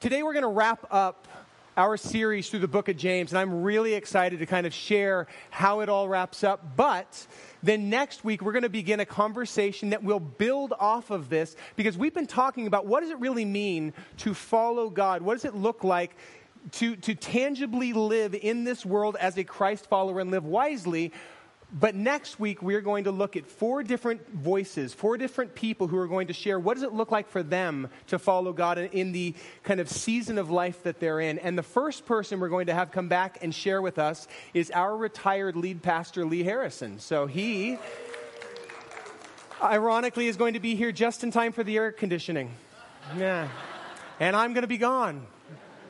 today we're going to wrap up our series through the book of James, and I'm really excited to kind of share how it all wraps up. But then next week, we're going to begin a conversation that will build off of this because we've been talking about what does it really mean to follow God? What does it look like to, to tangibly live in this world as a Christ follower and live wisely? But next week, we're going to look at four different voices, four different people who are going to share what does it look like for them to follow God in the kind of season of life that they're in. And the first person we're going to have come back and share with us is our retired lead pastor, Lee Harrison. So he, ironically, is going to be here just in time for the air conditioning. Yeah. And I'm going to be gone.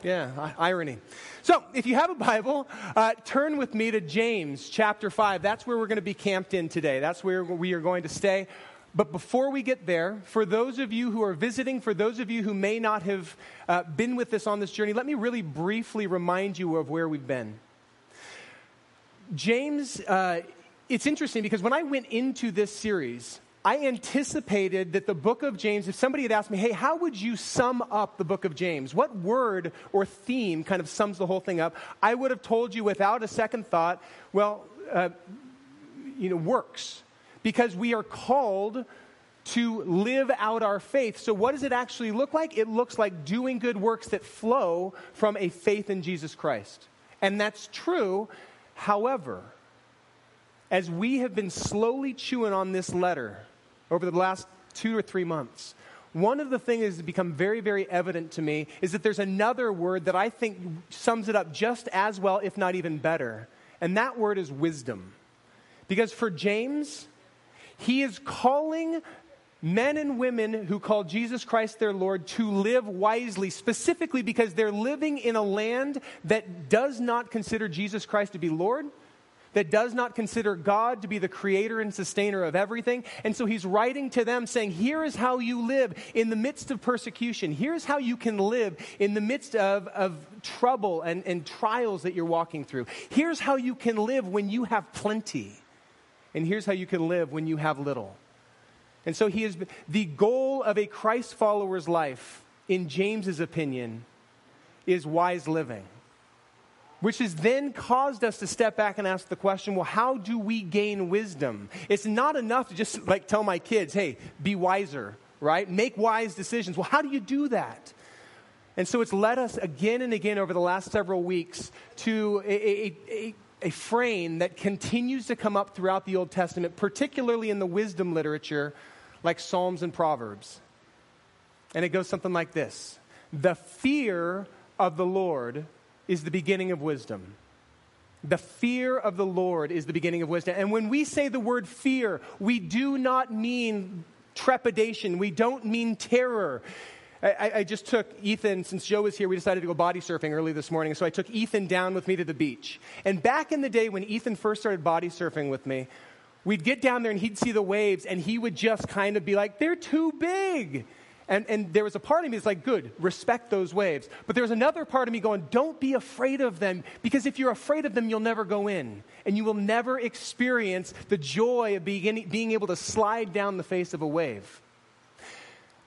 Yeah, irony. So, if you have a Bible, uh, turn with me to James chapter 5. That's where we're going to be camped in today. That's where we are going to stay. But before we get there, for those of you who are visiting, for those of you who may not have uh, been with us on this journey, let me really briefly remind you of where we've been. James, uh, it's interesting because when I went into this series, I anticipated that the book of James, if somebody had asked me, hey, how would you sum up the book of James? What word or theme kind of sums the whole thing up? I would have told you without a second thought, well, uh, you know, works. Because we are called to live out our faith. So, what does it actually look like? It looks like doing good works that flow from a faith in Jesus Christ. And that's true. However, as we have been slowly chewing on this letter, over the last two or three months. One of the things that has become very, very evident to me is that there's another word that I think sums it up just as well, if not even better. And that word is wisdom. Because for James, he is calling men and women who call Jesus Christ their Lord to live wisely, specifically because they're living in a land that does not consider Jesus Christ to be Lord, that does not consider God to be the creator and sustainer of everything. And so he's writing to them saying, Here is how you live in the midst of persecution. Here's how you can live in the midst of, of trouble and, and trials that you're walking through. Here's how you can live when you have plenty. And here's how you can live when you have little. And so he is the goal of a Christ follower's life, in James's opinion, is wise living which has then caused us to step back and ask the question well how do we gain wisdom? It's not enough to just like tell my kids hey be wiser right? Make wise decisions. Well how do you do that? And so it's led us again and again over the last several weeks to a, a, a, a frame that continues to come up throughout the old testament particularly in the wisdom literature like psalms and proverbs. And it goes something like this. The fear of the lord is the beginning of wisdom. The fear of the Lord is the beginning of wisdom. And when we say the word fear, we do not mean trepidation, we don't mean terror. I, I, just took Ethan, since Joe was here, we decided to go body surfing early this morning. So I took Ethan down with me to the beach. And back in the day when Ethan first started body surfing with me, we'd get down there and he'd see the waves and he would just kind of be like, they're too big. And, and there was a part of me that's like, good, respect those waves. But there was another part of me going, don't be afraid of them, because if you're afraid of them, you'll never go in. And you will never experience the joy of being, being able to slide down the face of a wave.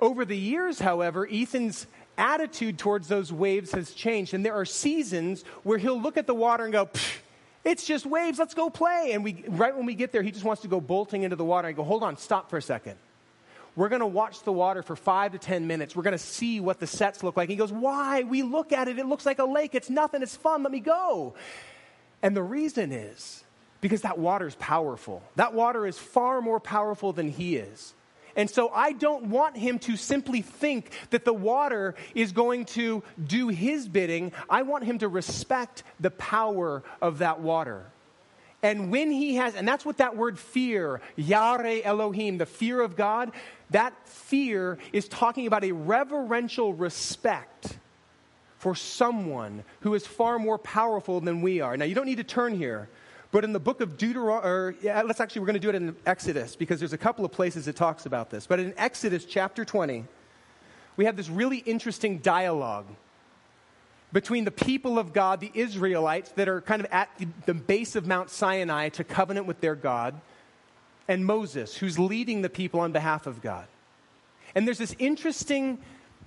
Over the years, however, Ethan's attitude towards those waves has changed. And there are seasons where he'll look at the water and go, it's just waves, let's go play. And we, right when we get there, he just wants to go bolting into the water. I go, hold on, stop for a second. We're going to watch the water for five to 10 minutes. We're going to see what the sets look like. he goes, Why? We look at it. It looks like a lake. It's nothing. It's fun. Let me go. And the reason is because that water is powerful. That water is far more powerful than he is. And so I don't want him to simply think that the water is going to do his bidding. I want him to respect the power of that water. And when he has, and that's what that word fear, Yare Elohim, the fear of God, that fear is talking about a reverential respect for someone who is far more powerful than we are. Now, you don't need to turn here, but in the book of Deuteronomy, yeah, let's actually, we're going to do it in Exodus because there's a couple of places it talks about this. But in Exodus chapter 20, we have this really interesting dialogue between the people of God, the Israelites, that are kind of at the, the base of Mount Sinai to covenant with their God, and Moses, who's leading the people on behalf of God. And there's this interesting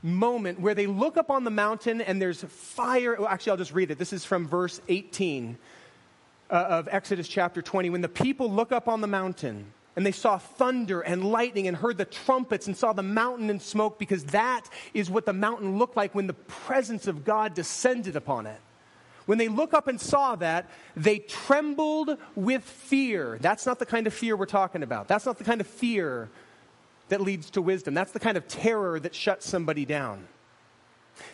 moment where they look up on the mountain and there's fire. Well, actually, I'll just read it. This is from verse 18 uh, of Exodus chapter 20. When the people look up on the mountain and they saw thunder and lightning and heard the trumpets and saw the mountain in smoke, because that is what the mountain looked like when the presence of God descended upon it. When they look up and saw that, they trembled with fear. That's not the kind of fear we're talking about. That's not the kind of fear that leads to wisdom. That's the kind of terror that shuts somebody down.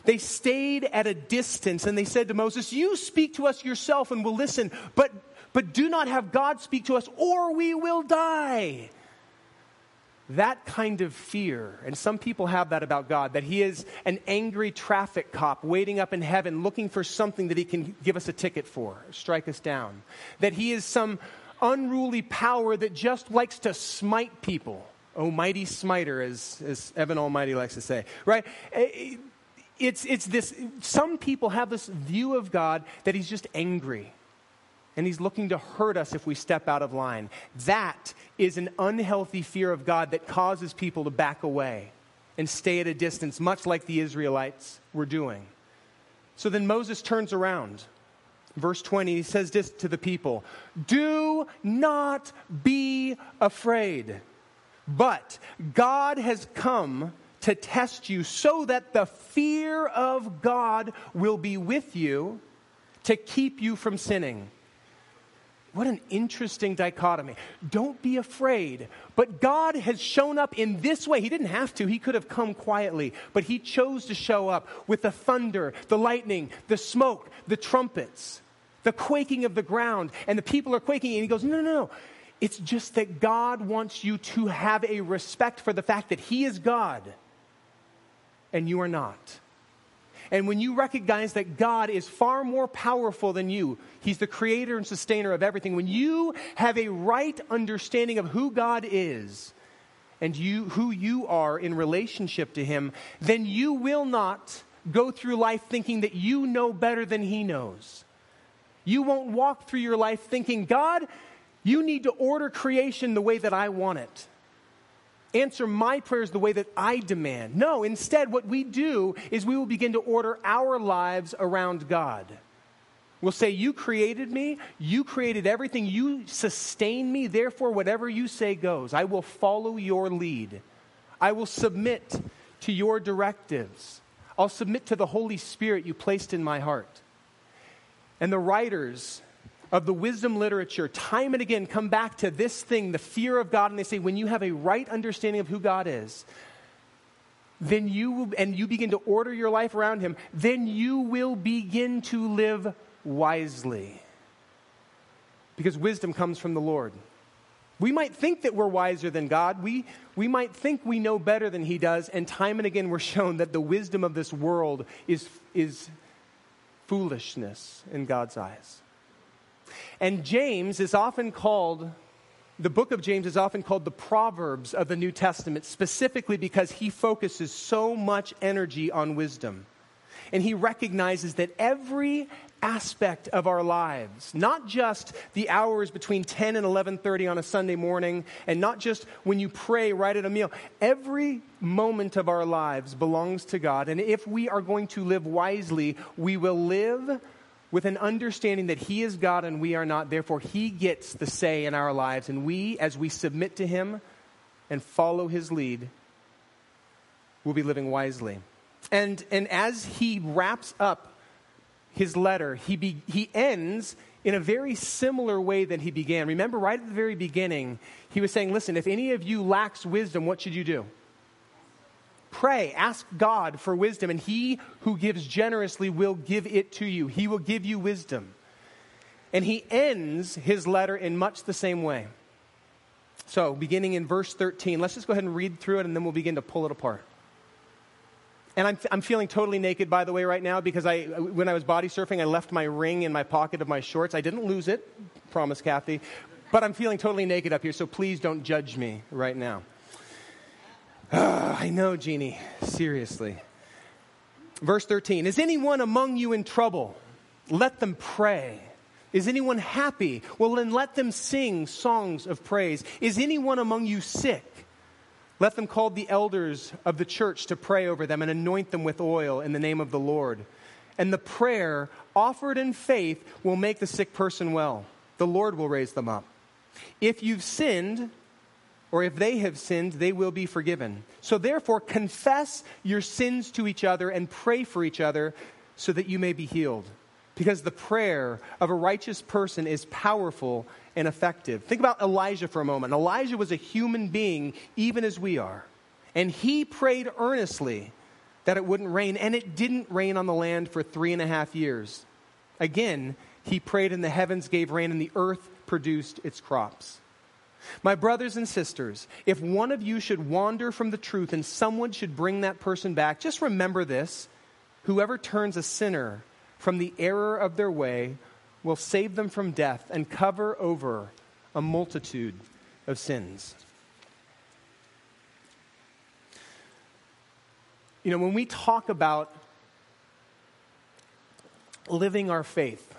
They stayed at a distance and they said to Moses, You speak to us yourself and we'll listen, but, but do not have God speak to us or we will die. That kind of fear, and some people have that about God, that He is an angry traffic cop waiting up in heaven looking for something that He can give us a ticket for, strike us down. That He is some unruly power that just likes to smite people. Oh, mighty smiter, as, as Evan Almighty likes to say, right? Eh, it's, it's this, some people have this view of God that He's just angry and he's looking to hurt us if we step out of line. That is an unhealthy fear of God that causes people to back away and stay at a distance, much like the Israelites were doing. So then Moses turns around. Verse 20, he says this to the people Do not be afraid, but God has come to test you so that the fear of God will be with you to keep you from sinning. What an interesting dichotomy. Don't be afraid. But God has shown up in this way. He didn't have to, He could have come quietly, but He chose to show up with the thunder, the lightning, the smoke, the trumpets, the quaking of the ground, and the people are quaking. And He goes, No, no, no. It's just that God wants you to have a respect for the fact that He is God and you are not. And when you recognize that God is far more powerful than you, He's the creator and sustainer of everything. When you have a right understanding of who God is and you, who you are in relationship to Him, then you will not go through life thinking that you know better than He knows. You won't walk through your life thinking, God, you need to order creation the way that I want it answer my prayers the way that I demand. No, instead, what we do is we will begin to order our lives around God. We'll say, You created me, you created everything, you sustain me, therefore, whatever you say goes. I will follow your lead. I will submit to your directives. I'll submit to the Holy Spirit you placed in my heart. And the writers of the wisdom literature, time and again, come back to this thing, the fear of God, and they say, when you have a right understanding of who God is, then you will, and you begin to order your life around Him, then you will begin to live wisely. Because wisdom comes from the Lord. We might think that we're wiser than God. We, we might think we know better than He does, and time and again we're shown that the wisdom of this world is, is foolishness in God's eyes. And James is often called, the book of James is often called the Proverbs of the New Testament, specifically because he focuses so much energy on wisdom. And he recognizes that every aspect of our lives not just the hours between 10 and 11:30 on a Sunday morning and not just when you pray right at a meal every moment of our lives belongs to God and if we are going to live wisely we will live with an understanding that He is God and we are not. Therefore, He gets the say in our lives. And we, as we submit to Him and follow His lead, will be living wisely. And, and as He wraps up His letter, he, be, he ends in a very similar way than He began. Remember, right at the very beginning, He was saying, Listen, if any of you lacks wisdom, what should you do? Pray, ask God for wisdom, and He who gives generously will give it to you. He will give you wisdom. And he ends his letter in much the same way. So, beginning in verse 13, let's just go ahead and read through it and then we'll begin to pull it apart. And I'm, I'm feeling totally naked, by the way, right now because I, when I was body surfing, I left my ring in my pocket of my shorts. I didn't lose it, promise, Kathy. But I'm feeling totally naked up here, so please don't judge me right now. Uh, I know, Jeannie. Seriously. Verse 13 Is anyone among you in trouble? Let them pray. Is anyone happy? Well, then let them sing songs of praise. Is anyone among you sick? Let them call the elders of the church to pray over them and anoint them with oil in the name of the Lord. And the prayer offered in faith will make the sick person well. The Lord will raise them up. If you've sinned, or if they have sinned, they will be forgiven. So therefore, confess your sins to each other and pray for each other so that you may be healed. Because the prayer of a righteous person is powerful and effective. Think about Elijah for a moment. Elijah was a human being, even as we are. And he prayed earnestly that it wouldn't rain, and it didn't rain on the land for three and a half years. Again, he prayed, and the heavens gave rain, and the earth produced its crops. My brothers and sisters, if one of you should wander from the truth and someone should bring that person back, just remember this whoever turns a sinner from the error of their way will save them from death and cover over a multitude of sins. You know, when we talk about living our faith,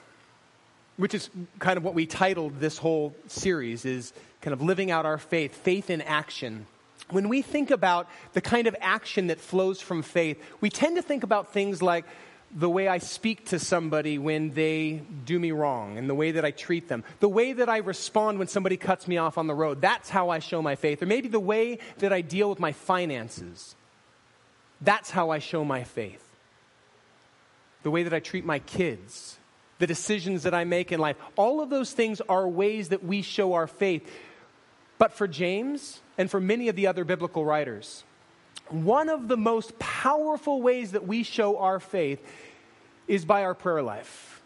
which is kind of what we titled this whole series is kind of living out our faith, faith in action. When we think about the kind of action that flows from faith, we tend to think about things like the way I speak to somebody when they do me wrong and the way that I treat them, the way that I respond when somebody cuts me off on the road. That's how I show my faith. Or maybe the way that I deal with my finances. That's how I show my faith. The way that I treat my kids, the decisions that I make in life. All of those things are ways that we show our faith. But for James and for many of the other biblical writers, one of the most powerful ways that we show our faith is by our prayer life,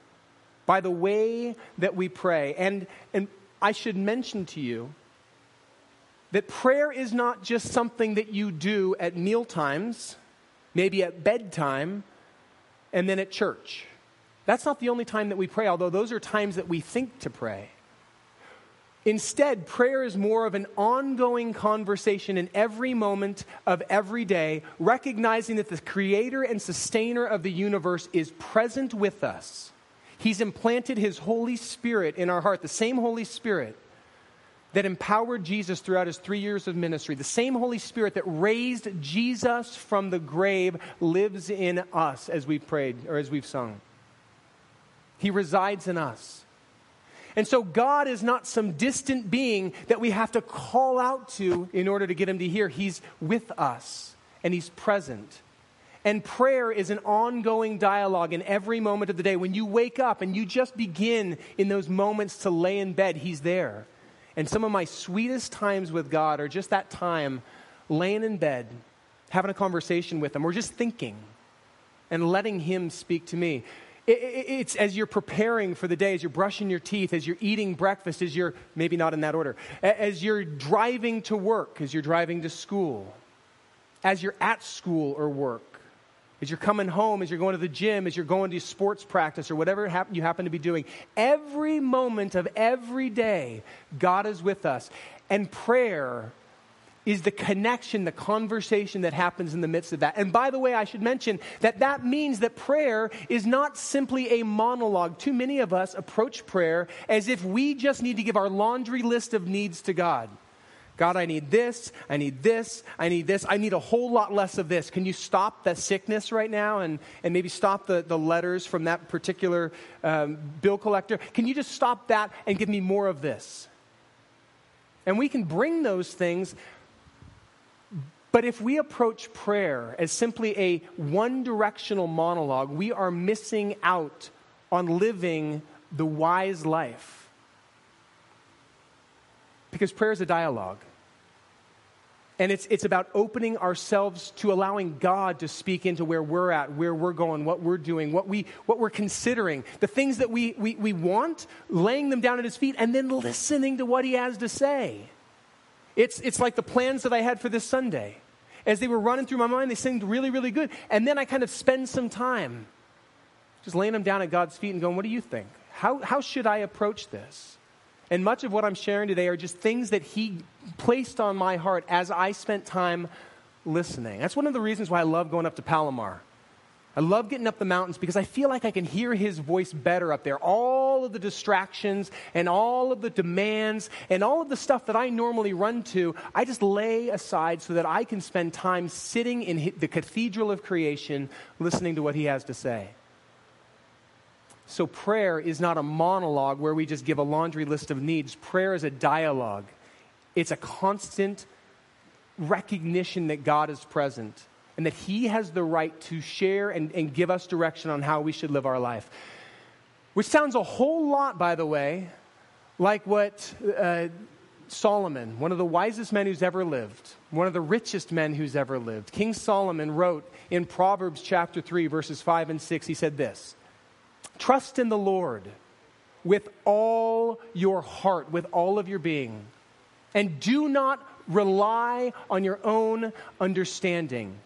by the way that we pray. And, and I should mention to you that prayer is not just something that you do at meal times, maybe at bedtime, and then at church. That's not the only time that we pray, although those are times that we think to pray. Instead, prayer is more of an ongoing conversation in every moment of every day, recognizing that the creator and sustainer of the universe is present with us. He's implanted his Holy Spirit in our heart, the same Holy Spirit that empowered Jesus throughout his three years of ministry, the same Holy Spirit that raised Jesus from the grave lives in us as we've prayed or as we've sung. He resides in us. And so God is not some distant being that we have to call out to in order to get him to hear. He's with us and he's present. And prayer is an ongoing dialogue in every moment of the day. When you wake up and you just begin in those moments to lay in bed, he's there. And some of my sweetest times with God are just that time laying in bed, having a conversation with him, or just thinking and letting him speak to me. It's as you're preparing for the day, as you're brushing your teeth, as you're eating breakfast, as you're, maybe not in that order, as you're driving to work, as you're driving to school, as you're at school or work, as you're coming home, as you're going to the gym, as you're going to sports practice or whatever you happen to be doing. Every moment of every day, God is with us. And prayer is the connection, the conversation that happens in the midst of that. And by the way, I should mention that that means that prayer is not simply a monologue. Too many of us approach prayer as if we just need to give our laundry list of needs to God. God, I need this, I need this, I need this, I need a whole lot less of this. Can you stop that sickness right now and, and maybe stop the, the letters from that particular um, bill collector? Can you just stop that and give me more of this? And we can bring those things, but if we approach prayer as simply a one directional monologue, we are missing out on living the wise life. Because prayer is a dialogue. And it's, it's about opening ourselves to allowing God to speak into where we're at, where we're going, what we're doing, what, we, what we're considering, the things that we, we, we want, laying them down at His feet, and then listening to what He has to say. It's, it's like the plans that I had for this Sunday as they were running through my mind, they seemed really, really good. And then I kind of spend some time just laying them down at God's feet and going, What do you think? How, how should I approach this? And much of what I'm sharing today are just things that He placed on my heart as I spent time listening. That's one of the reasons why I love going up to Palomar. I love getting up the mountains because I feel like I can hear his voice better up there. All of the distractions and all of the demands and all of the stuff that I normally run to, I just lay aside so that I can spend time sitting in the cathedral of creation listening to what he has to say. So, prayer is not a monologue where we just give a laundry list of needs. Prayer is a dialogue, it's a constant recognition that God is present and that He has the right to share and, and give us direction on how we should live our life. Which sounds a whole lot, by the way, like what uh, Solomon, one of the wisest men who's ever lived, one of the richest men who's ever lived, King Solomon wrote in Proverbs chapter 3, verses 5 and 6, he said this Trust in the Lord with all your heart, with all of your being, and do not rely on your own understanding.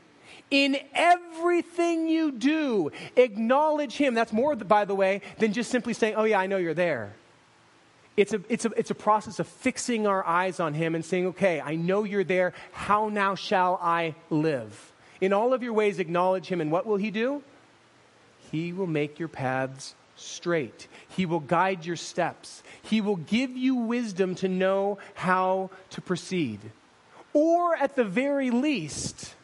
In everything you do, acknowledge Him. That's more, by the way, than just simply saying, Oh, yeah, I know you're there. It's a, it's, a, it's a process of fixing our eyes on Him and saying, Okay, I know you're there. How now shall I live? In all of your ways, acknowledge Him. And what will He do? He will make your paths straight. He will guide your steps. He will give you wisdom to know how to proceed. Or at the very least,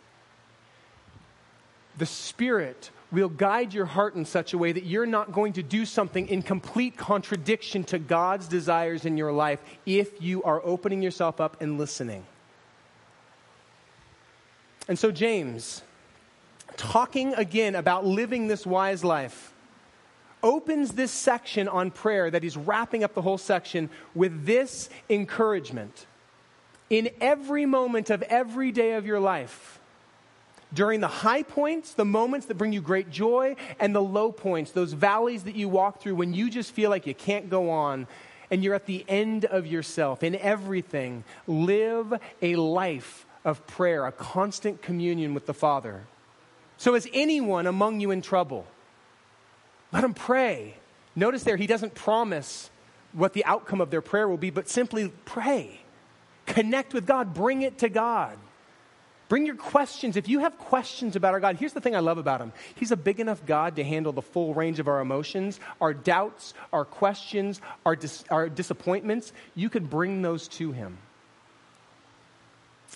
the Spirit will guide your heart in such a way that you're not going to do something in complete contradiction to God's desires in your life if you are opening yourself up and listening. And so, James, talking again about living this wise life, opens this section on prayer that he's wrapping up the whole section with this encouragement. In every moment of every day of your life, during the high points, the moments that bring you great joy, and the low points, those valleys that you walk through when you just feel like you can't go on and you're at the end of yourself, in everything, live a life of prayer, a constant communion with the Father. So, is anyone among you in trouble? Let them pray. Notice there, he doesn't promise what the outcome of their prayer will be, but simply pray. Connect with God, bring it to God. Bring your questions. If you have questions about our God, here's the thing I love about him He's a big enough God to handle the full range of our emotions, our doubts, our questions, our, dis- our disappointments. You can bring those to him.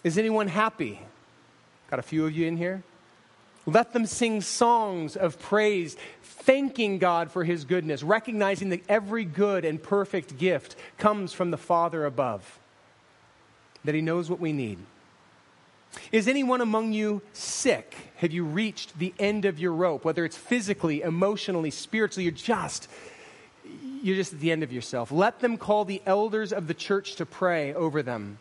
Is anyone happy? Got a few of you in here? Let them sing songs of praise, thanking God for his goodness, recognizing that every good and perfect gift comes from the Father above, that he knows what we need. Is anyone among you sick? Have you reached the end of your rope, whether it's physically, emotionally, spiritually, you're just you're just at the end of yourself. Let them call the elders of the church to pray over them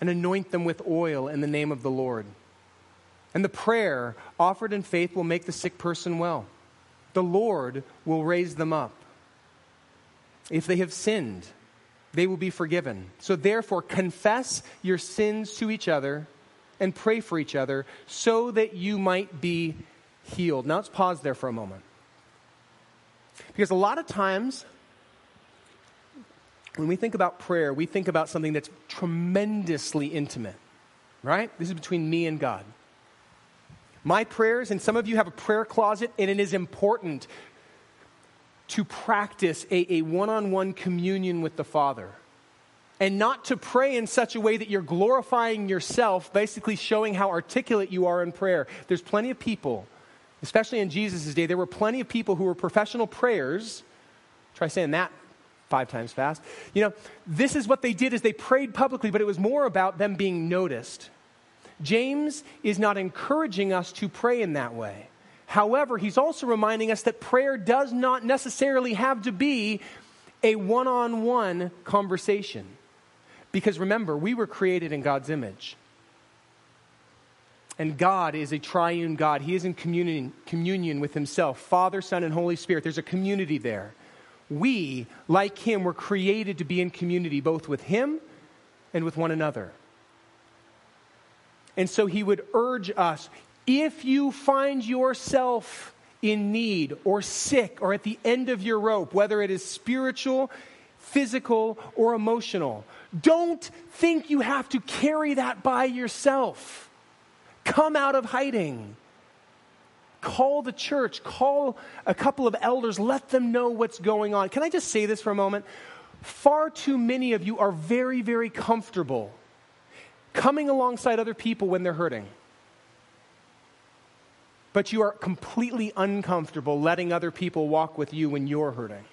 and anoint them with oil in the name of the Lord. And the prayer offered in faith will make the sick person well. The Lord will raise them up. If they have sinned, they will be forgiven. So therefore, confess your sins to each other and pray for each other so that you might be healed. Now let's pause there for a moment. Because a lot of times, when we think about prayer, we think about something that's tremendously intimate, right? This is between me and God. My prayers, and some of you have a prayer closet, and it is important to practice a one on one communion with the Father and not to pray in such a way that you're glorifying yourself, basically showing how articulate you are in prayer. There's plenty of people, especially in Jesus' day, there were plenty of people who were professional prayers. Try saying that five times fast. You know, this is what they did is they prayed publicly, but it was more about them being noticed. James is not encouraging us to pray in that way. However, he's also reminding us that prayer does not necessarily have to be a one on one conversation. Because remember, we were created in God's image. And God is a triune God. He is in communion, communion with Himself Father, Son, and Holy Spirit. There's a community there. We, like Him, were created to be in community both with Him and with one another. And so He would urge us if you find yourself in need or sick or at the end of your rope, whether it is spiritual, physical, or emotional, don't think you have to carry that by yourself. Come out of hiding. call the church, call a couple of elders, let them know what's going on. Can I just say this for a moment? Far too many of you are very, very comfortable coming alongside other people when they're hurting. But you are completely uncomfortable letting other people walk with you when you're hurting.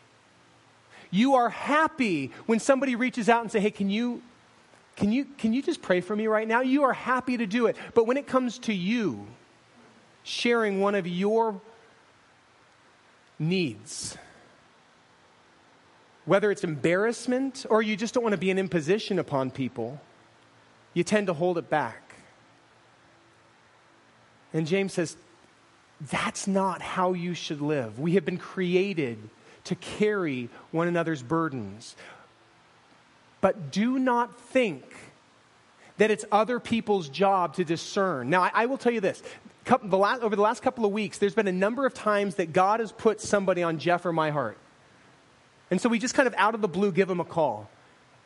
You are happy when somebody reaches out and say, "Hey, can you can you can you just pray for me right now?" You are happy to do it. But when it comes to you sharing one of your needs, whether it's embarrassment or you just don't want to be an imposition upon people, you tend to hold it back. And James says, that's not how you should live. We have been created to carry one another's burdens. But do not think that it's other people's job to discern. Now, I, I will tell you this. The last, over the last couple of weeks, there's been a number of times that God has put somebody on Jeff or my heart. And so we just kind of out of the blue give them a call.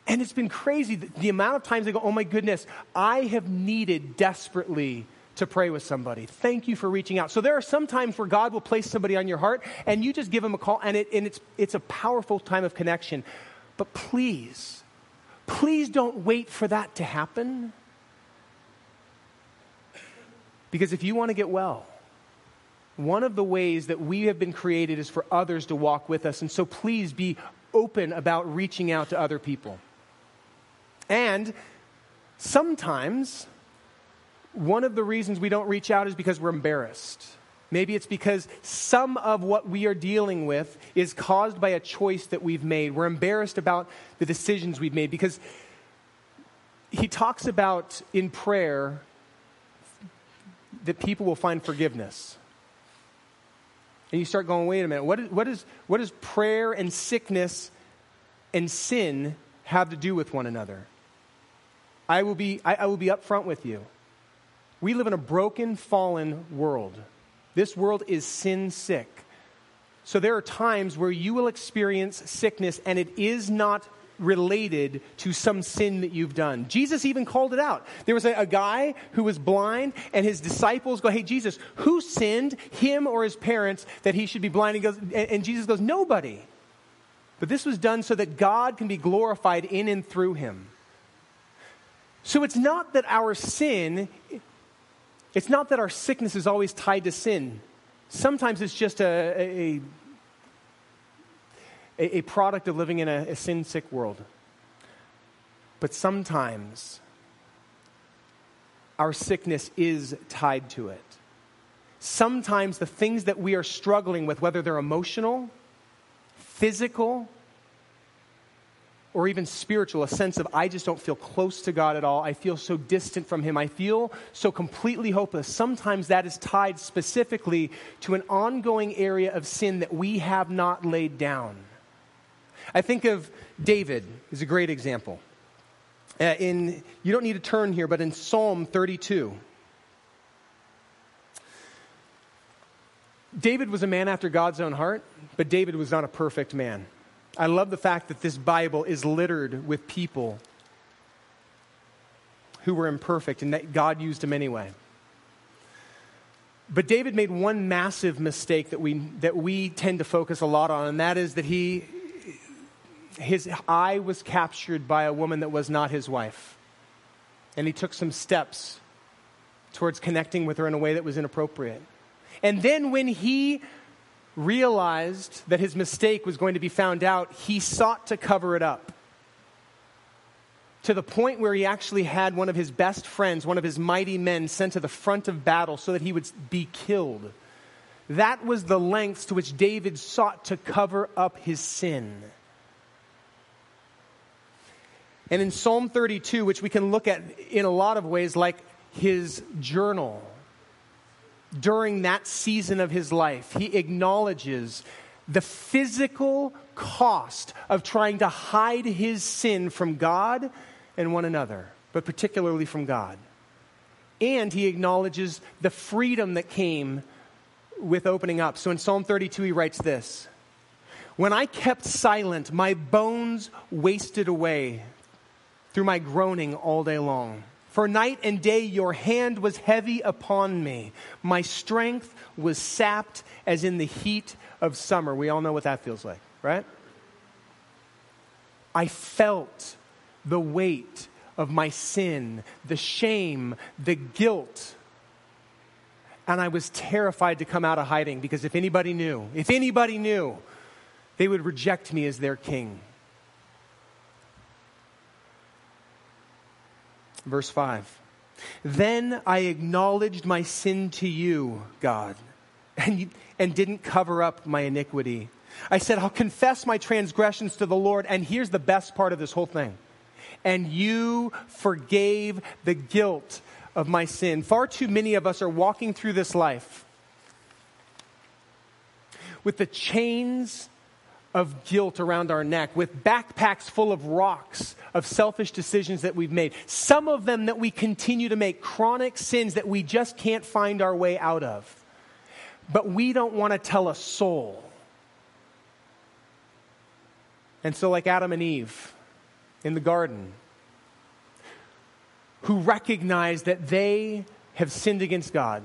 And it's been crazy the, the amount of times they go, oh my goodness, I have needed desperately to pray with somebody. Thank you for reaching out. So there are some times where God will place somebody on your heart and you just give them a call and, it, and it's, it's a powerful time of connection. But please, please don't wait for that to happen. Because if you want to get well, one of the ways that we have been created is for others to walk with us. And so please be open about reaching out to other people. And sometimes one of the reasons we don't reach out is because we're embarrassed. Maybe it's because some of what we are dealing with is caused by a choice that we've made. We're embarrassed about the decisions we've made because he talks about in prayer that people will find forgiveness. And you start going, wait a minute, what, is, what, is, what does prayer and sickness and sin have to do with one another? I will be, I, I will be upfront with you. We live in a broken, fallen world. This world is sin sick. So there are times where you will experience sickness and it is not related to some sin that you've done. Jesus even called it out. There was a, a, guy who was blind, and his disciples go, Hey, Jesus, who sinned, him or his parents, that he should be blind? Goes, and, and Jesus goes, Nobody. But this was done so that God can be glorified in and through him. So it's not that our sin it's not that our sickness is always tied to sin. Sometimes it's just a, a, a product of living in a, a sin sick world. But sometimes our sickness is tied to it. Sometimes the things that we are struggling with, whether they're emotional, physical, or even spiritual, a sense of I just don't feel close to God at all. I feel so distant from Him. I feel so completely hopeless. Sometimes that is tied specifically to an ongoing area of sin that we have not laid down. I think of David is a great example. Uh, in you don't need to turn here, but in Psalm 32. David was a man after God's own heart, but David was not a perfect man. I love the fact that this Bible is littered with people who were imperfect and that God used them anyway. But David made one massive mistake that we, that we tend to focus a lot on, and that is that he, his eye was captured by a woman that was not his wife. And he took some steps towards connecting with her in a way that was inappropriate. And then when he realized that his mistake was going to be found out, he sought to cover it up. To the point where he actually had one of his best friends, one of his mighty men, sent to the front of battle so that he would be killed. That was the lengths to which David sought to cover up his sin. And in Psalm 32, which we can look at in a lot of ways, like his journal, during that season of his life, he acknowledges the physical cost of trying to hide his sin from God and one another, but particularly from God. And he acknowledges the freedom that came with opening up. So in Psalm 32, he writes this When I kept silent, my bones wasted away through my groaning all day long. For night and day your hand was heavy upon me. My strength was sapped as in the heat of summer. We all know what that feels like, right? I felt the weight of my sin, the shame, the guilt. And I was terrified to come out of hiding because if anybody knew, if anybody knew, they would reject me as their king. Verse 5. Then I acknowledged my sin to you, God, and, and didn't cover up my iniquity. I said, I'll confess my transgressions to the Lord. And here's the best part of this whole thing. And you forgave the guilt of my sin. Far too many of us are walking through this life with the chains of guilt around our neck, with backpacks full of rocks of selfish decisions that we've made. Some of them that we continue to make, chronic sins that we just can't find our way out of. But we don't want to tell a soul and so, like Adam and Eve in the garden, who recognize that they have sinned against God,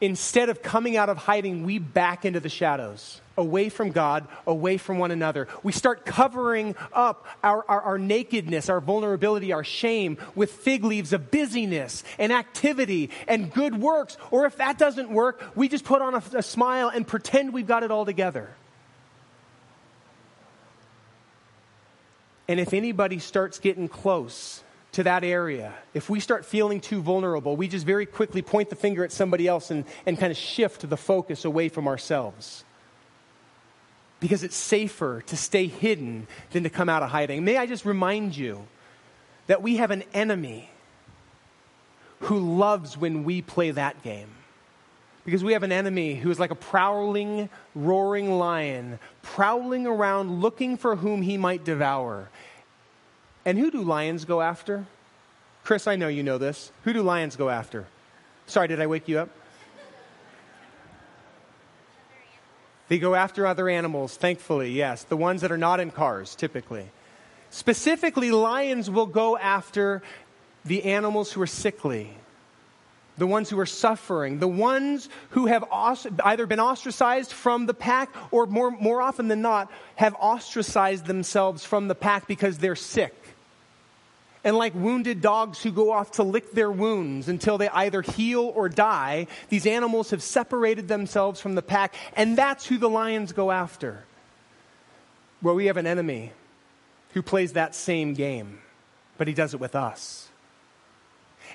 instead of coming out of hiding, we back into the shadows, away from God, away from one another. We start covering up our, our, our, nakedness, our vulnerability, our shame with fig leaves of busyness and activity and good works. Or if that doesn't work, we just put on a, a smile and pretend we've got it all together. And if anybody starts getting close to that area, if we start feeling too vulnerable, we just very quickly point the finger at somebody else and, and kind of shift the focus away from ourselves. Because it's safer to stay hidden than to come out of hiding. May I just remind you that we have an enemy who loves when we play that game. Because we have an enemy who is like a prowling, roaring lion, prowling around looking for whom he might devour. And who do lions go after? Chris, I know you know this. Who do lions go after? Sorry, did I wake you up? They go after other animals, thankfully, yes. The ones that are not in cars, typically. Specifically, lions will go after the animals who are sickly, the ones who are suffering, the ones who have either been ostracized from the pack or more, more often than not have ostracized themselves from the pack because they're sick. And like wounded dogs who go off to lick their wounds until they either heal or die, these animals have separated themselves from the pack, and that's who the lions go after. Well, we have an enemy who plays that same game, but he does it with us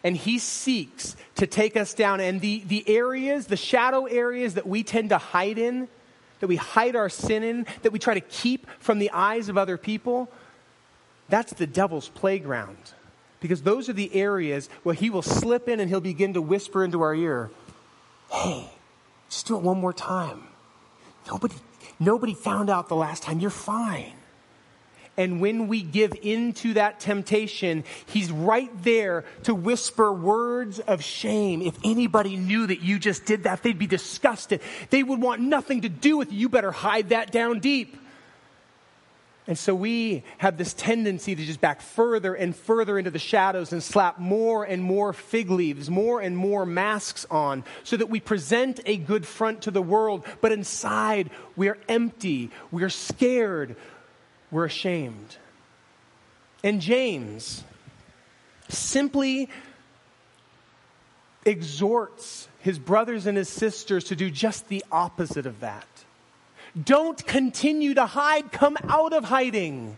and he seeks to take us down. And the, the areas, the shadow areas that we tend to hide in, that we hide our sin in, that we try to keep from the eyes of other people, that's the devil's playground. Because those are the areas where he will slip in and he'll begin to whisper into our ear, hey, just do it one more time. Nobody, nobody found out the last time. You're fine. And when we give into that temptation, He's right there to whisper words of shame. If anybody knew that you just did that, they'd be disgusted. They would want nothing to do with you. You better hide that down deep. And so we have this tendency to just back further and further into the shadows and slap more and more fig leaves, more and more masks on, so that we present a good front to the world, but inside we are empty, we are scared, we're ashamed. And James simply exhorts his brothers and his sisters to do just the opposite of that. Don't continue to hide, come out of hiding.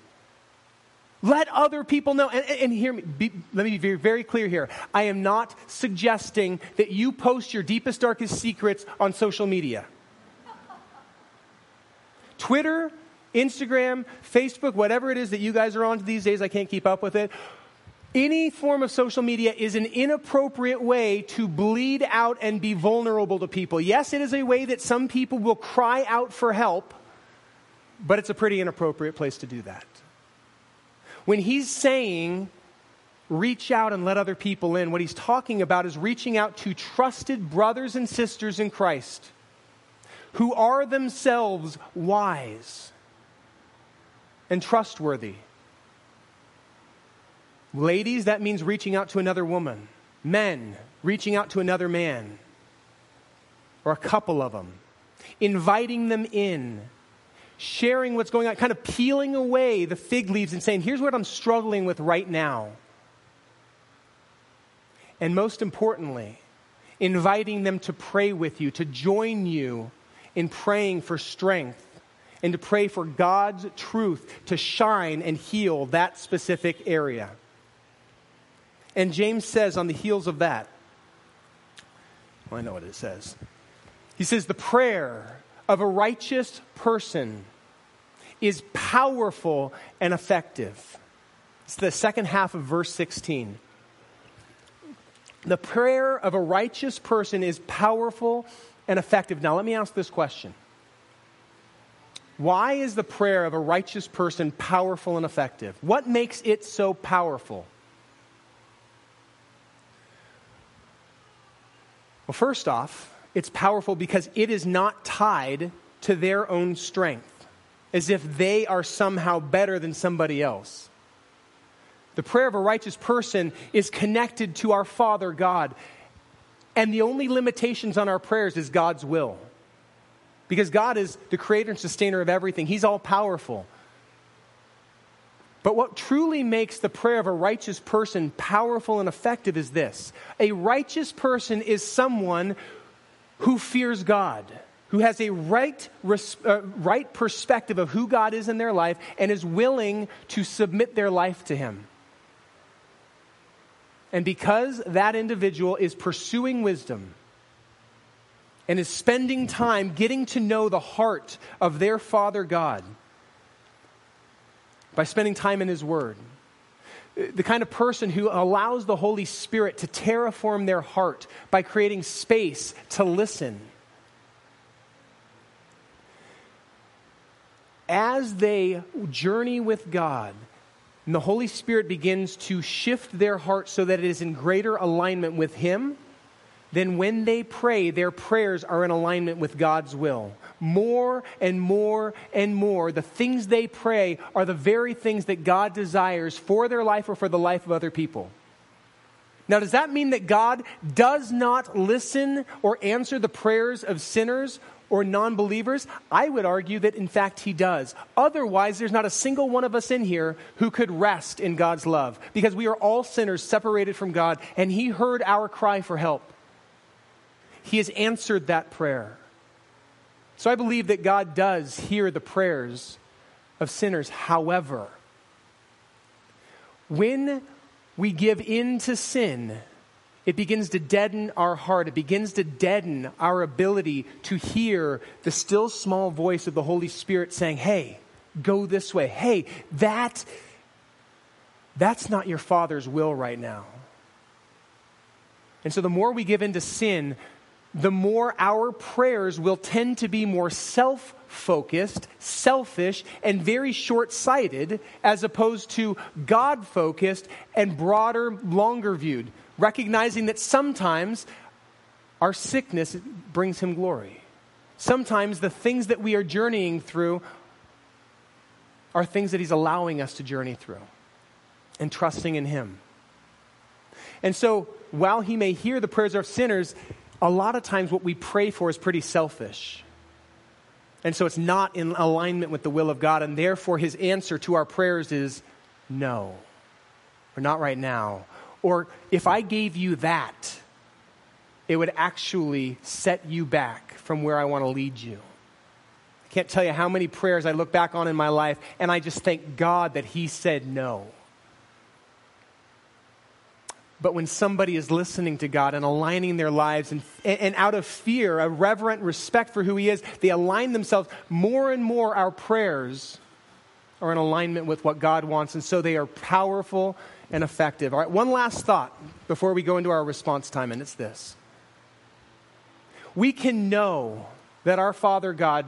Let other people know. And, and hear me, be, let me be very, very clear here. I am not suggesting that you post your deepest, darkest secrets on social media. Twitter Instagram, Facebook, whatever it is that you guys are on these days, I can't keep up with it. Any form of social media is an inappropriate way to bleed out and be vulnerable to people. Yes, it is a way that some people will cry out for help, but it's a pretty inappropriate place to do that. When he's saying, reach out and let other people in, what he's talking about is reaching out to trusted brothers and sisters in Christ who are themselves wise and trustworthy. Ladies, that means reaching out to another woman. Men, reaching out to another man, or a couple of them, inviting them in, sharing what's going on, kind of peeling away the fig leaves and saying, Here's what I'm struggling with right now. And most importantly, inviting them to pray with you, to join you in praying for strength and to pray for God's truth to shine and heal that specific area. And James says on the heels of that, well, I know what it says. He says, The prayer of a righteous person is powerful and effective. It's the second half of verse 16. The prayer of a righteous person is powerful and effective. Now, let me ask this question Why is the prayer of a righteous person powerful and effective? What makes it so powerful? Well, first off, it's powerful because it is not tied to their own strength, as if they are somehow better than somebody else. The prayer of a righteous person is connected to our Father God. And the only limitations on our prayers is God's will. Because God is the creator and sustainer of everything, He's all powerful. But what truly makes the prayer of a righteous person powerful and effective is this a righteous person is someone who fears God, who has a right, uh, right perspective of who God is in their life, and is willing to submit their life to Him. And because that individual is pursuing wisdom and is spending time getting to know the heart of their Father God, by spending time in His Word. The kind of person who allows the Holy Spirit to terraform their heart by creating space to listen. As they journey with God, and the Holy Spirit begins to shift their heart so that it is in greater alignment with Him, then when they pray, their prayers are in alignment with God's will more and more and more, the things they pray are the very things that God desires for their life or for the life of other people. Now, does that mean that God does not listen or answer the prayers of sinners or non believers? I would argue that, in fact, He does. Otherwise, there's not a single one of us in here who could rest in God's love because we are all sinners separated from God, and He heard our cry for help. He has answered that prayer. So I believe that God does hear the prayers of sinners. However, when we give in to sin, it begins to deaden our heart. It begins to deaden our ability to hear the still small voice of the Holy Spirit saying, Hey, go this way. Hey, that, that's not your Father's will right now. And so the more we give in to sin, the more our prayers will tend to be more self focused, selfish, and very short sighted, as opposed to God focused and broader, longer viewed, recognizing that sometimes our sickness brings Him glory. Sometimes the things that we are journeying through are things that He's allowing us to journey through and trusting in Him. And so, while He may hear the prayers of sinners, a lot of times what we pray for is pretty selfish. And so it's not in alignment with the will of God, and therefore his answer to our prayers is no, or not right now. Or if I gave you that, it would actually set you back from where I want to lead you. I can't tell you how many prayers I look back on in my life, and I just thank God that he said no. But when somebody is listening to God and aligning their lives and, and out of fear, a reverent respect for who He is, they align themselves, more and more our prayers are in alignment with what God wants. And so they are powerful and effective. All right, one last thought before we go into our response time, and it's this. We can know that our Father God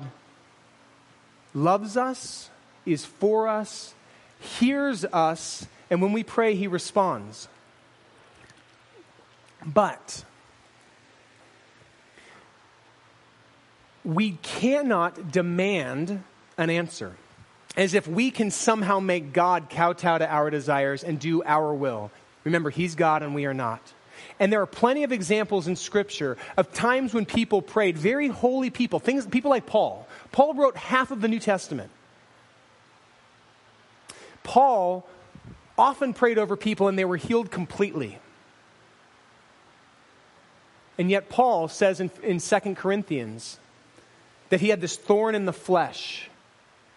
loves us, is for us, hears us, and when we pray, He responds. But we cannot demand an answer. as if we can somehow make God kowtow to our desires and do our will. Remember, He's God and we are not. And there are plenty of examples in Scripture of times when people prayed, very holy people, things, people like Paul. Paul wrote half of the New Testament. Paul often prayed over people and they were healed completely. And yet, Paul says in, in 2 Corinthians that he had this thorn in the flesh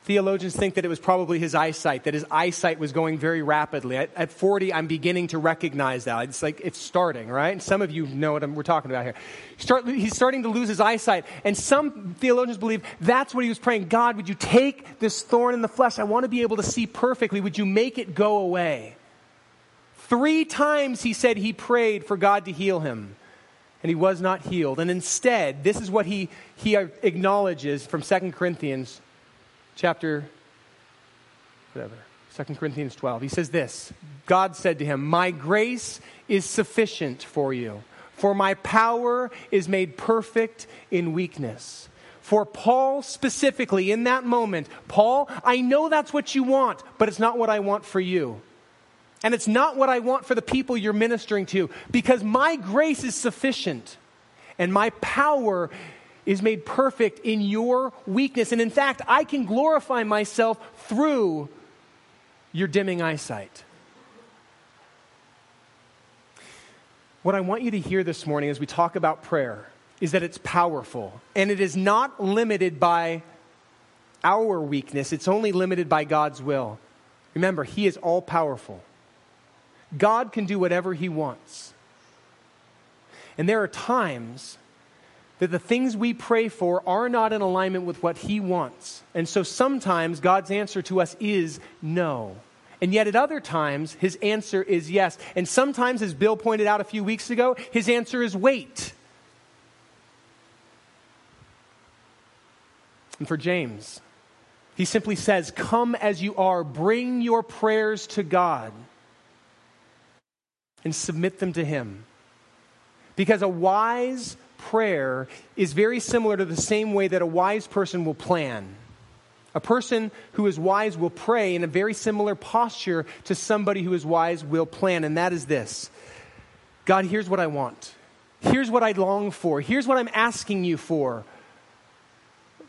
Theologians think that it was probably his eyesight, that his eyesight was going very rapidly. At, at 40, I'm beginning to recognize that. It's like it's starting, right? And some of you know what I'm, we're talking about here. Start, he's starting to lose his eyesight. And some theologians believe that's what he was praying God, would you take this thorn in the flesh? I want to be able to see perfectly. Would you make it go away? Three times he said he prayed for God to heal him and he was not healed. And instead, this is what he, he acknowledges from 2 Corinthians chapter, whatever, 2 Corinthians 12. He says this God said to him, My grace is sufficient for you, for my power is made perfect in weakness. For Paul specifically, in that moment, Paul, I know that's what you want, but it's not what I want for you. And it's not what I want for the people you're ministering to, because my grace is sufficient and my power is made perfect in your weakness. And in fact, I can glorify myself through your dimming eyesight. What I want you to hear this morning as we talk about prayer is that it's powerful and it is not limited by our weakness, it's only limited by God's will. Remember, He is all powerful. God can do whatever He wants. And there are times that the things we pray for are not in alignment with what He wants. And so sometimes God's answer to us is no. And yet at other times, His answer is yes. And sometimes, as Bill pointed out a few weeks ago, His answer is wait. And for James, he simply says, Come as you are, bring your prayers to God and submit them to Him. Because a wise prayer is very similar to the same way that a wise person will plan. A person who is wise will pray in a very similar posture to somebody who is wise will plan, and that is this God, here's what I want. Here's what I long for. Here's what I'm asking you for.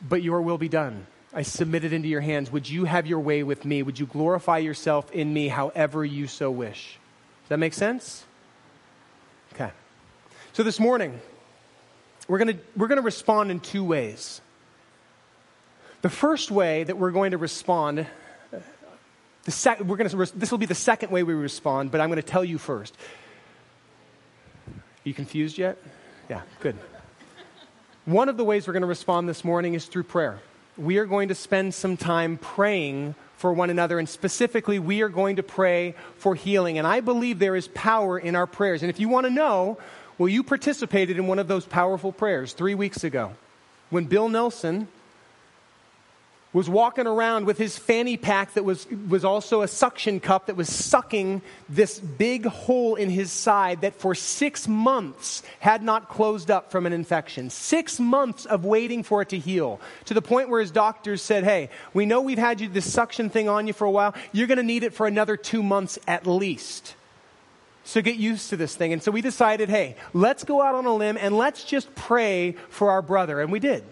But your will be done. I submit it into your hands. Would you have your way with me? Would you glorify yourself in me however you so wish? Does that make sense? Okay. So this morning, we're going to we're going to respond in two ways. The first way that we're going to respond, the sec- we're going to, this will be the second way we respond, but I'm going to tell you first. Are you confused yet? Yeah, good. One of the ways we're going to respond this morning is through prayer. We are going to spend some time praying for one another, and specifically, we are going to pray for healing. And I believe there is power in our prayers. And if you want to know well, you participated in one of those powerful prayers three weeks ago when Bill Nelson was walking around with his fanny pack that was, was also a suction cup that was sucking this big hole in his side that for six months had not closed up from an infection. Six months of waiting for it to heal to the point where his doctors said, Hey, we know we've had you this suction thing on you for a while. You're going to need it for another two months at least. So get used to this thing. And so we decided, hey, let's go out on a limb and let's just pray for our brother. And we did.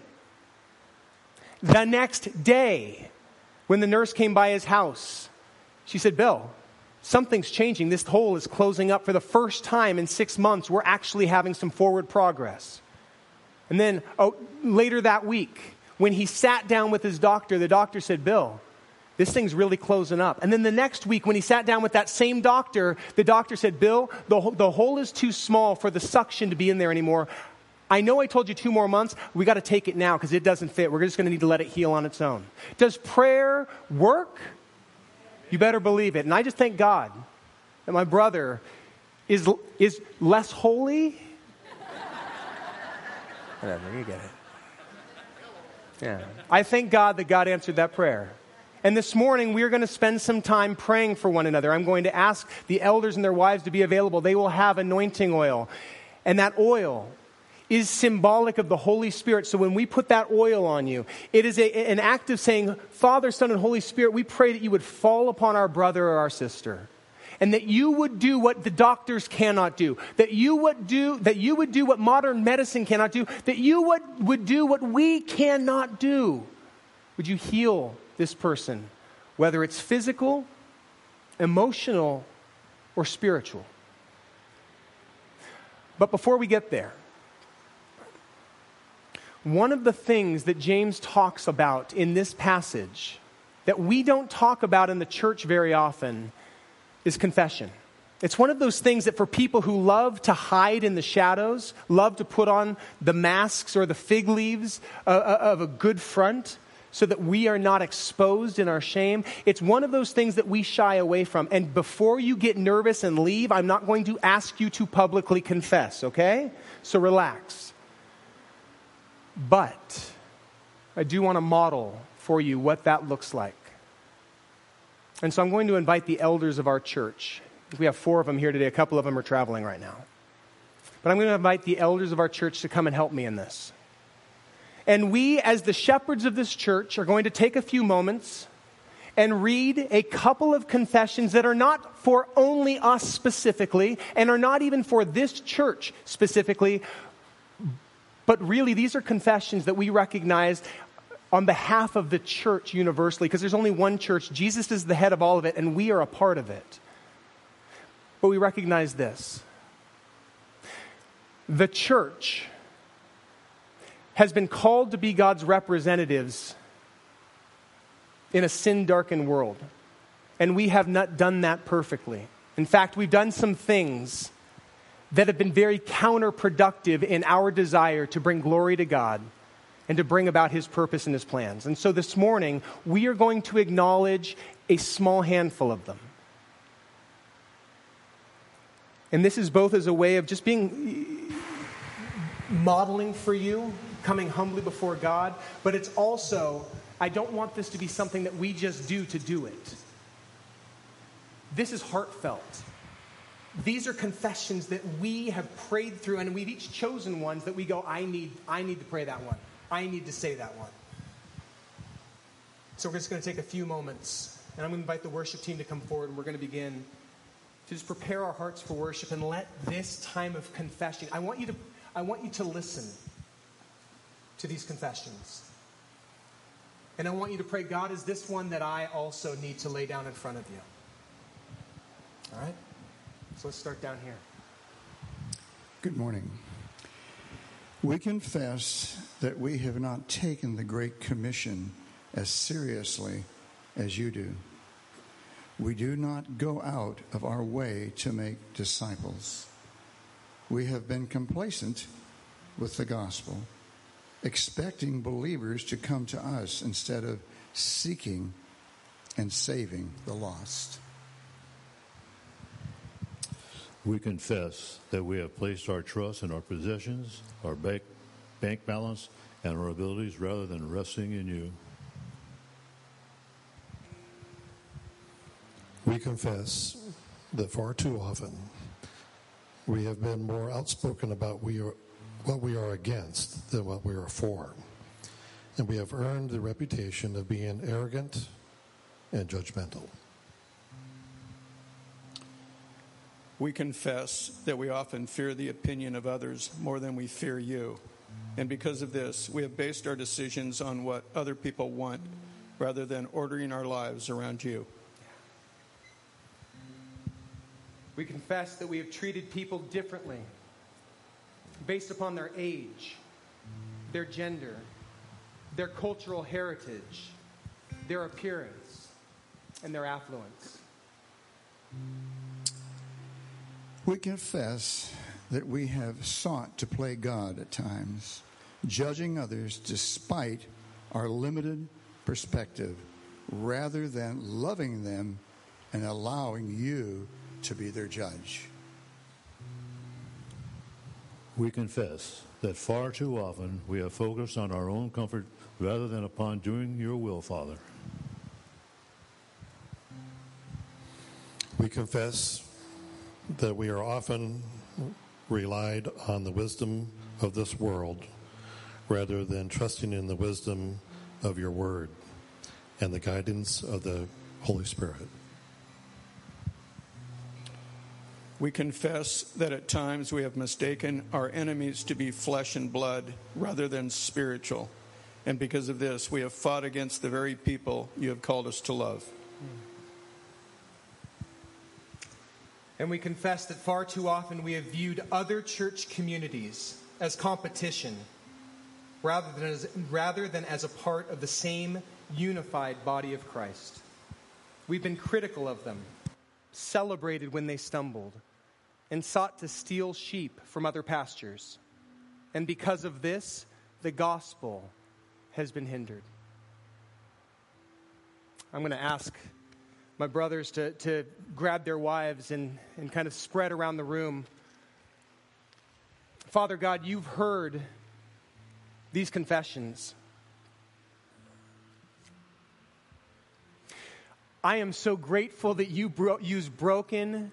The next day, when the nurse came by his house, she said, Bill, something's changing. This hole is closing up for the first time in six months. We're actually having some forward progress. And then oh, later that week, when he sat down with his doctor, the doctor said, Bill, this thing's really closing up. And then the next week, when he sat down with that same doctor, the doctor said, Bill, the, the hole is too small for the suction to be in there anymore. I know I told you two more months. We got to take it now because it doesn't fit. We're just going to need to let it heal on its own. Does prayer work? You better believe it. And I just thank God that my brother is, is less holy. Whatever, you get it. Yeah. I thank God that God answered that prayer. And this morning, we are going to spend some time praying for one another. I'm going to ask the elders and their wives to be available. They will have anointing oil. And that oil is symbolic of the Holy Spirit. So when we put that oil on you, it is a, an act of saying, Father, Son, and Holy Spirit, we pray that you would fall upon our brother or our sister. And that you would do what the doctors cannot do. That you would do, that you would do what modern medicine cannot do. That you would, would do what we cannot do. Would you heal this person, whether it's physical, emotional, or spiritual? But before we get there, one of the things that James talks about in this passage that we don't talk about in the church very often is confession. It's one of those things that for people who love to hide in the shadows, love to put on the masks or the fig leaves uh, uh, of a good front so that we are not exposed in our shame, it's one of those things that we shy away from. And before you get nervous and leave, I'm not going to ask you to publicly confess, okay? So relax. But I do want to model for you what that looks like. And so I'm going to invite the elders of our church. We have four of them here today. A couple of them are traveling right now. But I'm going to invite the elders of our church to come and help me in this. And we, as the shepherds of this church, are going to take a few moments and read a couple of confessions that are not for only us specifically and are not even for this church specifically, but really these are confessions that we recognize on behalf of the church universally, because there's only one church. Jesus is the head of all of it, and we are a part of it. But we recognize this the church has been called to be God's representatives in a sin darkened world. And we have not done that perfectly. In fact, we've done some things that have been very counterproductive in our desire to bring glory to God and to bring about his purpose and his plans. And so this morning, we are going to acknowledge a small handful of them. And this is both as a way of just being eh, modeling for you, coming humbly before God, but it's also, I don't want this to be something that we just do to do it. This is heartfelt. These are confessions that we have prayed through, and we've each chosen ones that we go, I need, I need to pray that one. I need to say that one. So we're just going to take a few moments, and I'm going to invite the worship team to come forward, and we're going to begin to just prepare our hearts for worship and let this time of confession. I want you to, I want you to listen to these confessions. And I want you to pray, God, is this one that I also need to lay down in front of you? All right? So let's start down here. Good morning. We confess that we have not taken the Great Commission as seriously as you do. We do not go out of our way to make disciples. We have been complacent with the gospel, expecting believers to come to us instead of seeking and saving the lost. We confess that we have placed our trust in our possessions, our bank, bank balance, and our abilities rather than resting in you. We confess that far too often we have been more outspoken about we are, what we are against than what we are for. And we have earned the reputation of being arrogant and judgmental. We confess that we often fear the opinion of others more than we fear you. And because of this, we have based our decisions on what other people want rather than ordering our lives around you. We confess that we have treated people differently based upon their age, their gender, their cultural heritage, their appearance, and their affluence. We confess that we have sought to play God at times, judging others despite our limited perspective, rather than loving them and allowing you to be their judge. We confess that far too often we have focused on our own comfort rather than upon doing your will, Father. We confess that we are often relied on the wisdom of this world rather than trusting in the wisdom of your word and the guidance of the Holy Spirit. We confess that at times we have mistaken our enemies to be flesh and blood rather than spiritual. And because of this, we have fought against the very people you have called us to love. And we confess that far too often we have viewed other church communities as competition rather than as, rather than as a part of the same unified body of Christ. We've been critical of them, celebrated when they stumbled, and sought to steal sheep from other pastures. And because of this, the gospel has been hindered. I'm going to ask my brothers to, to grab their wives and, and kind of spread around the room. Father God, you've heard these confessions. I am so grateful that you bro- use broken,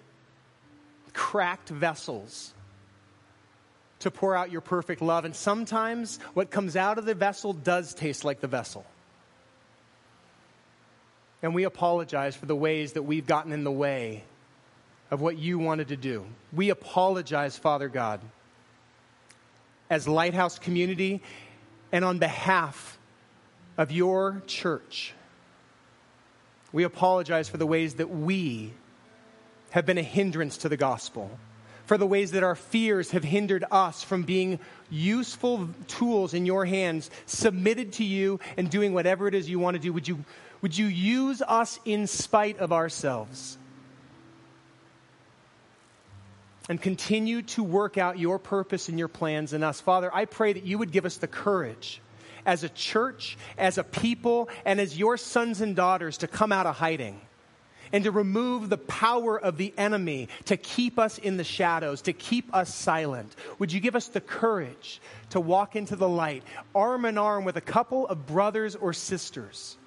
cracked vessels to pour out your perfect love. And sometimes what comes out of the vessel does taste like the vessel. And we apologize for the ways that we've gotten in the way of what you wanted to do. We apologize, Father God, as Lighthouse community and on behalf of your church. We apologize for the ways that we have been a hindrance to the gospel, for the ways that our fears have hindered us from being useful tools in your hands, submitted to you and doing whatever it is you want to do. Would you, would you use us in spite of ourselves? And continue to work out your purpose and your plans in us. Father, I pray that you would give us the courage as a church, as a people, and as your sons and daughters to come out of hiding and to remove the power of the enemy to keep us in the shadows, to keep us silent. Would you give us the courage to walk into the light, arm in arm with a couple of brothers or sisters?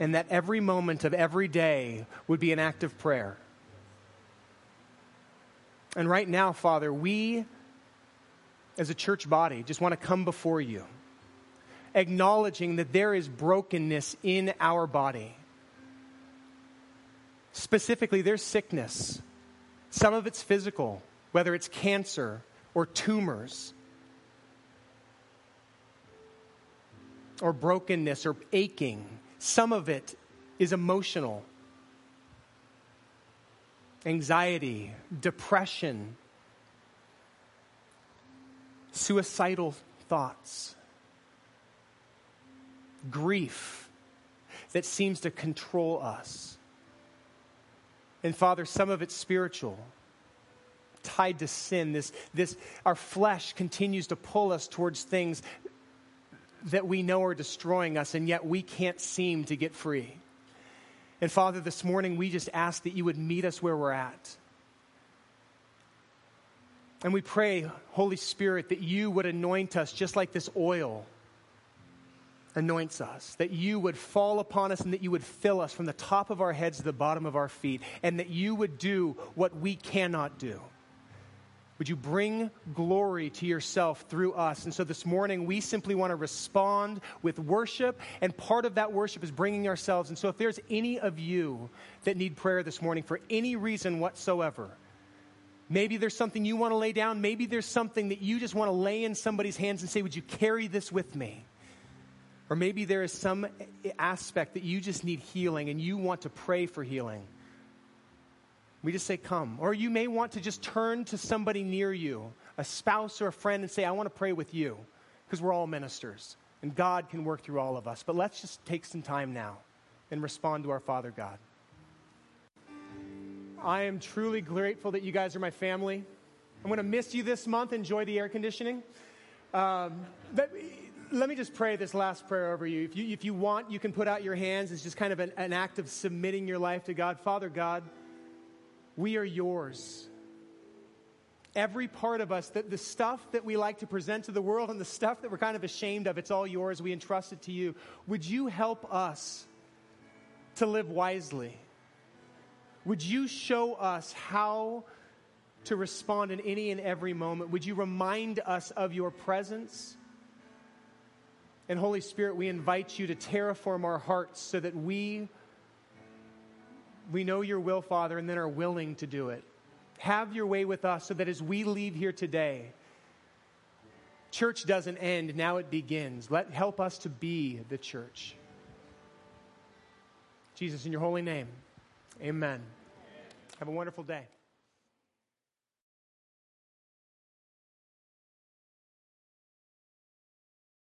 And that every moment of every day would be an act of prayer. And right now, Father, we as a church body just want to come before you acknowledging that there is brokenness in our body. Specifically, there's sickness. Some of it's physical, whether it's cancer or tumors, or brokenness or aching. Some of it is emotional anxiety, depression, suicidal thoughts grief that seems to control us. And Father, some of it's spiritual, tied to sin. This, this, our flesh continues to pull us towards things that we know are destroying us, and yet we can't seem to get free. And Father, this morning we just ask that you would meet us where we're at. And we pray, Holy Spirit, that you would anoint us just like this oil anoints us, that you would fall upon us and that you would fill us from the top of our heads to the bottom of our feet, and that you would do what we cannot do. Would you bring glory to yourself through us? And so this morning, we simply want to respond with worship, and part of that worship is bringing ourselves. And so if there's any of you that need prayer this morning for any reason whatsoever, Maybe there's something you want to lay down. Maybe there's something that you just want to lay in somebody's hands and say, Would you carry this with me? Or maybe there is some aspect that you just need healing and you want to pray for healing. We just say, Come. Or you may want to just turn to somebody near you, a spouse or a friend, and say, I want to pray with you, because we're all ministers and God can work through all of us. But let's just take some time now and respond to our Father God. I am truly grateful that you guys are my family. I'm going to miss you this month. Enjoy the air conditioning. Um, but let me just pray this last prayer over you. If you, if you want, you can put out your hands. It's just kind of an, an act of submitting your life to God. Father God, we are yours. Every part of us, the, the stuff that we like to present to the world and the stuff that we're kind of ashamed of, it's all yours. We entrust it to you. Would you help us to live wisely? Would you show us how to respond in any and every moment? Would you remind us of your presence? And Holy Spirit, we invite you to terraform our hearts so that we we know your will, Father, and then are willing to do it. Have your way with us so that as we leave here today, church doesn't end, now it begins. Let help us to be the church. Jesus, in your holy name, amen. Have a wonderful day.